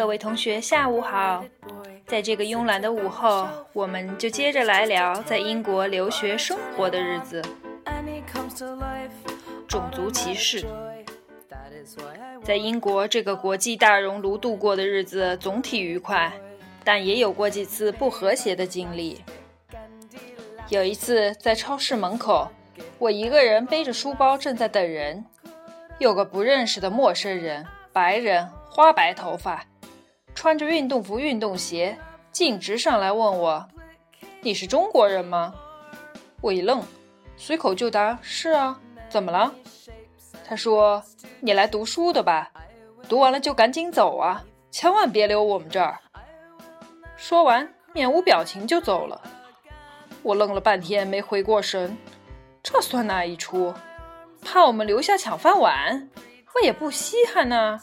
各位同学，下午好。在这个慵懒的午后，我们就接着来聊在英国留学生活的日子。种族歧视，在英国这个国际大熔炉度过的日子总体愉快，但也有过几次不和谐的经历。有一次在超市门口，我一个人背着书包正在等人，有个不认识的陌生人，白人，花白头发。穿着运动服、运动鞋，径直上来问我：“你是中国人吗？”我一愣，随口就答：“是啊，怎么了？”他说：“你来读书的吧？读完了就赶紧走啊，千万别留我们这儿。”说完，面无表情就走了。我愣了半天没回过神，这算哪一出？怕我们留下抢饭碗？我也不稀罕呐，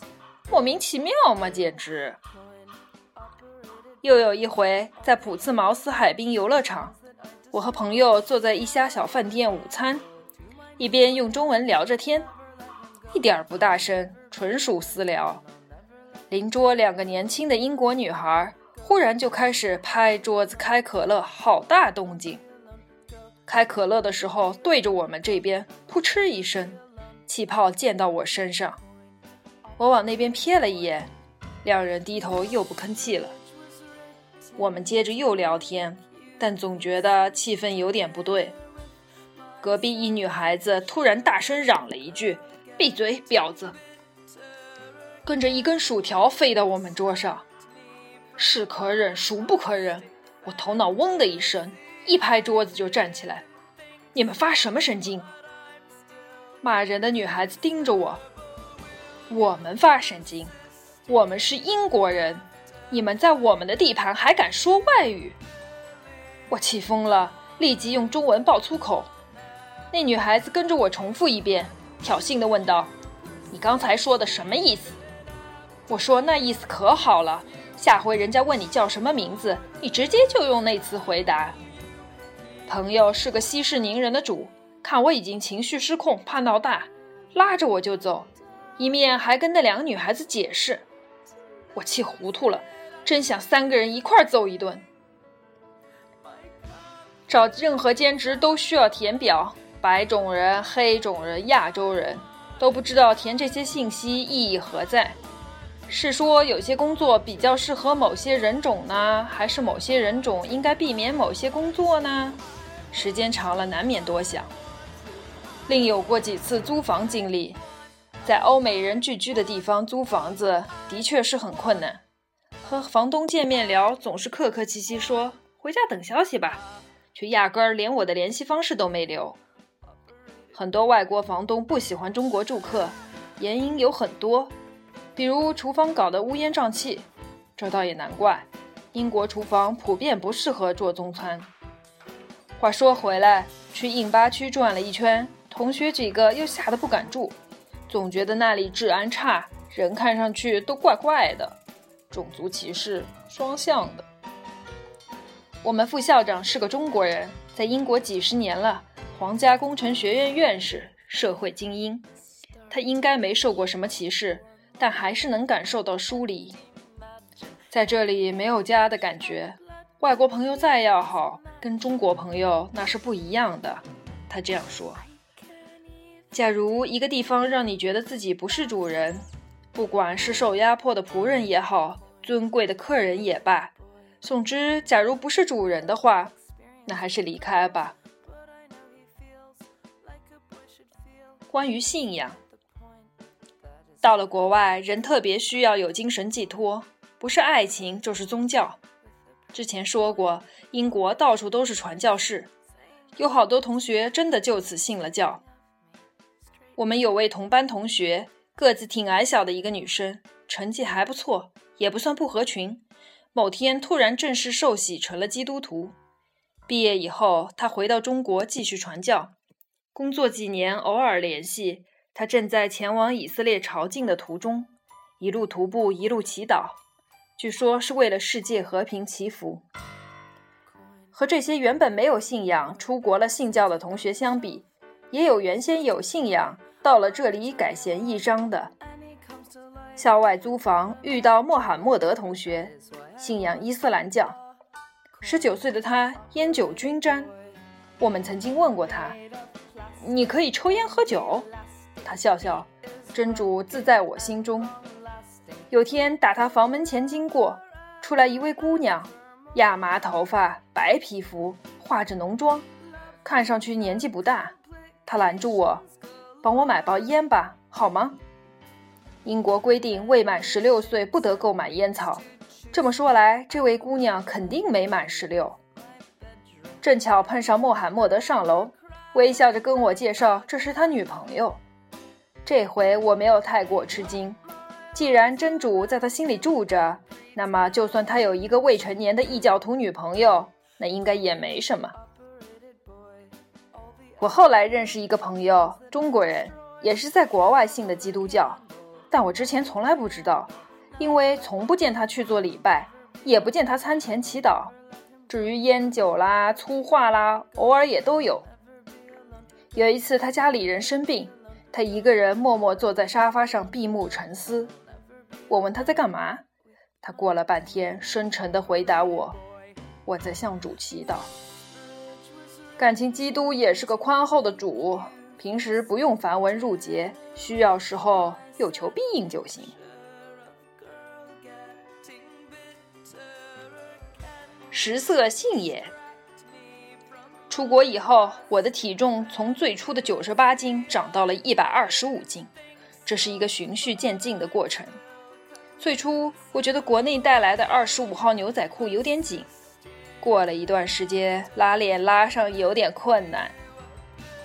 莫名其妙嘛，简直！又有一回，在普茨茅斯海滨游乐场，我和朋友坐在一家小饭店午餐，一边用中文聊着天，一点儿不大声，纯属私聊。邻桌两个年轻的英国女孩忽然就开始拍桌子开可乐，好大动静。开可乐的时候，对着我们这边，噗嗤一声，气泡溅到我身上。我往那边瞥了一眼，两人低头又不吭气了。我们接着又聊天，但总觉得气氛有点不对。隔壁一女孩子突然大声嚷了一句：“闭嘴，婊子！”跟着一根薯条飞到我们桌上，是可忍，孰不可忍？我头脑嗡的一声，一拍桌子就站起来：“你们发什么神经？”骂人的女孩子盯着我：“我们发神经？我们是英国人。”你们在我们的地盘还敢说外语？我气疯了，立即用中文爆粗口。那女孩子跟着我重复一遍，挑衅地问道：“你刚才说的什么意思？”我说：“那意思可好了，下回人家问你叫什么名字，你直接就用那词回答。”朋友是个息事宁人的主，看我已经情绪失控，怕闹大，拉着我就走，一面还跟那两个女孩子解释。我气糊涂了。真想三个人一块揍一顿。找任何兼职都需要填表，白种人、黑种人、亚洲人都不知道填这些信息意义何在。是说有些工作比较适合某些人种呢，还是某些人种应该避免某些工作呢？时间长了，难免多想。另有过几次租房经历，在欧美人聚居的地方租房子，的确是很困难。和房东见面聊，总是客客气气说回家等消息吧，却压根儿连我的联系方式都没留。很多外国房东不喜欢中国住客，原因有很多，比如厨房搞得乌烟瘴气，这倒也难怪，英国厨房普遍不适合做中餐。话说回来，去印巴区转了一圈，同学几个又吓得不敢住，总觉得那里治安差，人看上去都怪怪的。种族歧视，双向的。我们副校长是个中国人，在英国几十年了，皇家工程学院院士，社会精英。他应该没受过什么歧视，但还是能感受到疏离。在这里没有家的感觉。外国朋友再要好，跟中国朋友那是不一样的。他这样说。假如一个地方让你觉得自己不是主人。不管是受压迫的仆人也好，尊贵的客人也罢，总之，假如不是主人的话，那还是离开吧。关于信仰，到了国外，人特别需要有精神寄托，不是爱情就是宗教。之前说过，英国到处都是传教士，有好多同学真的就此信了教。我们有位同班同学。个子挺矮小的一个女生，成绩还不错，也不算不合群。某天突然正式受洗成了基督徒。毕业以后，他回到中国继续传教。工作几年，偶尔联系。他正在前往以色列朝觐的途中，一路徒步，一路祈祷，据说是为了世界和平祈福。和这些原本没有信仰、出国了信教的同学相比，也有原先有信仰。到了这里改弦易张的，校外租房遇到穆罕默德同学，信仰伊斯兰教。十九岁的他烟酒均沾。我们曾经问过他：“你可以抽烟喝酒？”他笑笑：“真主自在我心中。”有天打他房门前经过，出来一位姑娘，亚麻头发，白皮肤，化着浓妆，看上去年纪不大。他拦住我：“帮我买包烟吧，好吗？”英国规定未满十六岁不得购买烟草。这么说来，这位姑娘肯定没满十六。正巧碰上穆罕默德上楼，微笑着跟我介绍这是他女朋友。这回我没有太过吃惊，既然真主在他心里住着，那么就算他有一个未成年的异教徒女朋友，那应该也没什么。我后来认识一个朋友，中国人，也是在国外信的基督教，但我之前从来不知道，因为从不见他去做礼拜，也不见他餐前祈祷。至于烟酒啦、粗话啦，偶尔也都有。有一次，他家里人生病，他一个人默默坐在沙发上闭目沉思。我问他在干嘛，他过了半天，深沉地回答我：“我在向主祈祷。”感情基督也是个宽厚的主，平时不用繁文缛节，需要时候有求必应就行。食色性也。出国以后，我的体重从最初的九十八斤涨到了一百二十五斤，这是一个循序渐进的过程。最初，我觉得国内带来的二十五号牛仔裤有点紧，过了一段时间，拉链拉上有点困难。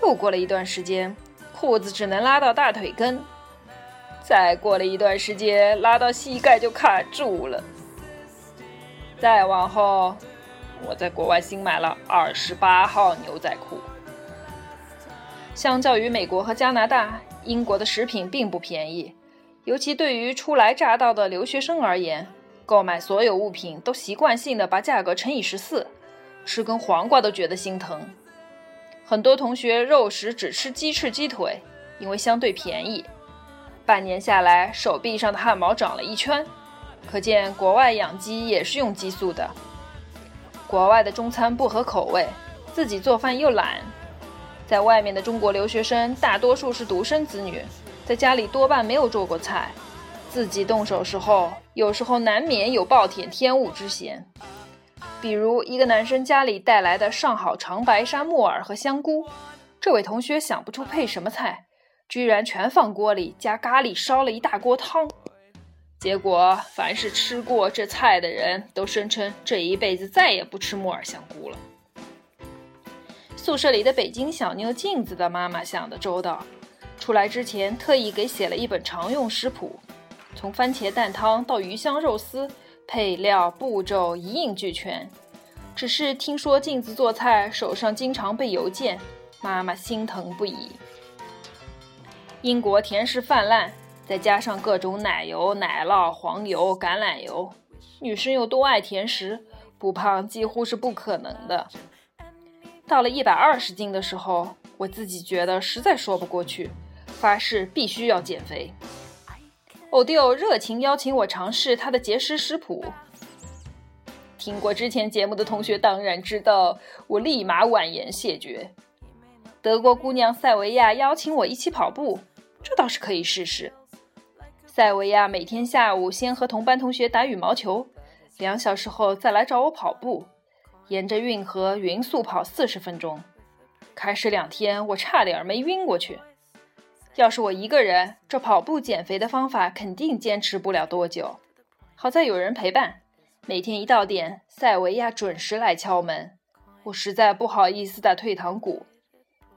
又过了一段时间，裤子只能拉到大腿根，再过了一段时间，拉到膝盖就卡住了。再往后，我在国外新买了二十八号牛仔裤。相较于美国和加拿大，英国的食品并不便宜，尤其对于初来乍到的留学生而言，购买所有物品都习惯性的把价格乘以十四，吃根黄瓜都觉得心疼。很多同学肉食只吃鸡翅、鸡腿，因为相对便宜。半年下来，手臂上的汗毛长了一圈。可见，国外养鸡也是用激素的。国外的中餐不合口味，自己做饭又懒。在外面的中国留学生大多数是独生子女，在家里多半没有做过菜，自己动手时候，有时候难免有暴殄天物之嫌。比如一个男生家里带来的上好长白山木耳和香菇，这位同学想不出配什么菜，居然全放锅里加咖喱烧了一大锅汤。结果，凡是吃过这菜的人都声称这一辈子再也不吃木耳香菇了。宿舍里的北京小妞镜子的妈妈想的周到，出来之前特意给写了一本常用食谱，从番茄蛋汤到鱼香肉丝，配料步骤一应俱全。只是听说镜子做菜手上经常被油溅，妈妈心疼不已。英国甜食泛滥。再加上各种奶油、奶酪、黄油、橄榄油，女生又多爱甜食，不胖几乎是不可能的。到了一百二十斤的时候，我自己觉得实在说不过去，发誓必须要减肥。欧迪欧热情邀请我尝试他的节食食谱。听过之前节目的同学当然知道，我立马婉言谢绝。德国姑娘塞维亚邀请我一起跑步，这倒是可以试试。塞维亚每天下午先和同班同学打羽毛球，两小时后再来找我跑步，沿着运河匀速跑四十分钟。开始两天我差点没晕过去。要是我一个人，这跑步减肥的方法肯定坚持不了多久。好在有人陪伴，每天一到点，塞维亚准时来敲门。我实在不好意思打退堂鼓。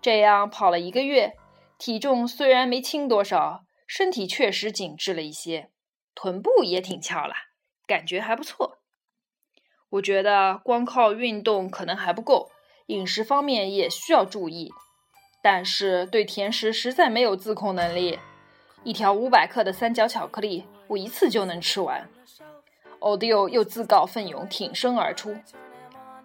这样跑了一个月，体重虽然没轻多少。身体确实紧致了一些，臀部也挺翘了，感觉还不错。我觉得光靠运动可能还不够，饮食方面也需要注意。但是对甜食实在没有自控能力，一条五百克的三角巧克力，我一次就能吃完。欧迪欧又自告奋勇挺身而出：“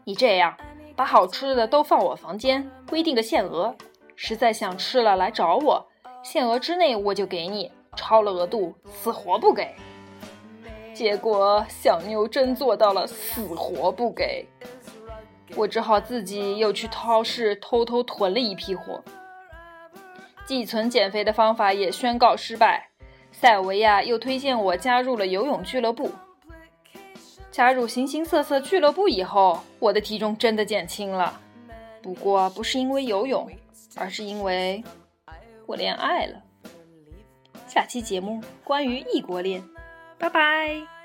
你这样，把好吃的都放我房间，规定个限额，实在想吃了来找我。”限额之内我就给你，超了额度死活不给。结果小妞真做到了死活不给，我只好自己又去超市偷偷囤了一批货。寄存减肥的方法也宣告失败，塞尔维亚又推荐我加入了游泳俱乐部。加入形形色色俱乐部以后，我的体重真的减轻了。不过不是因为游泳，而是因为我恋爱了。下期节目关于异国恋，拜拜。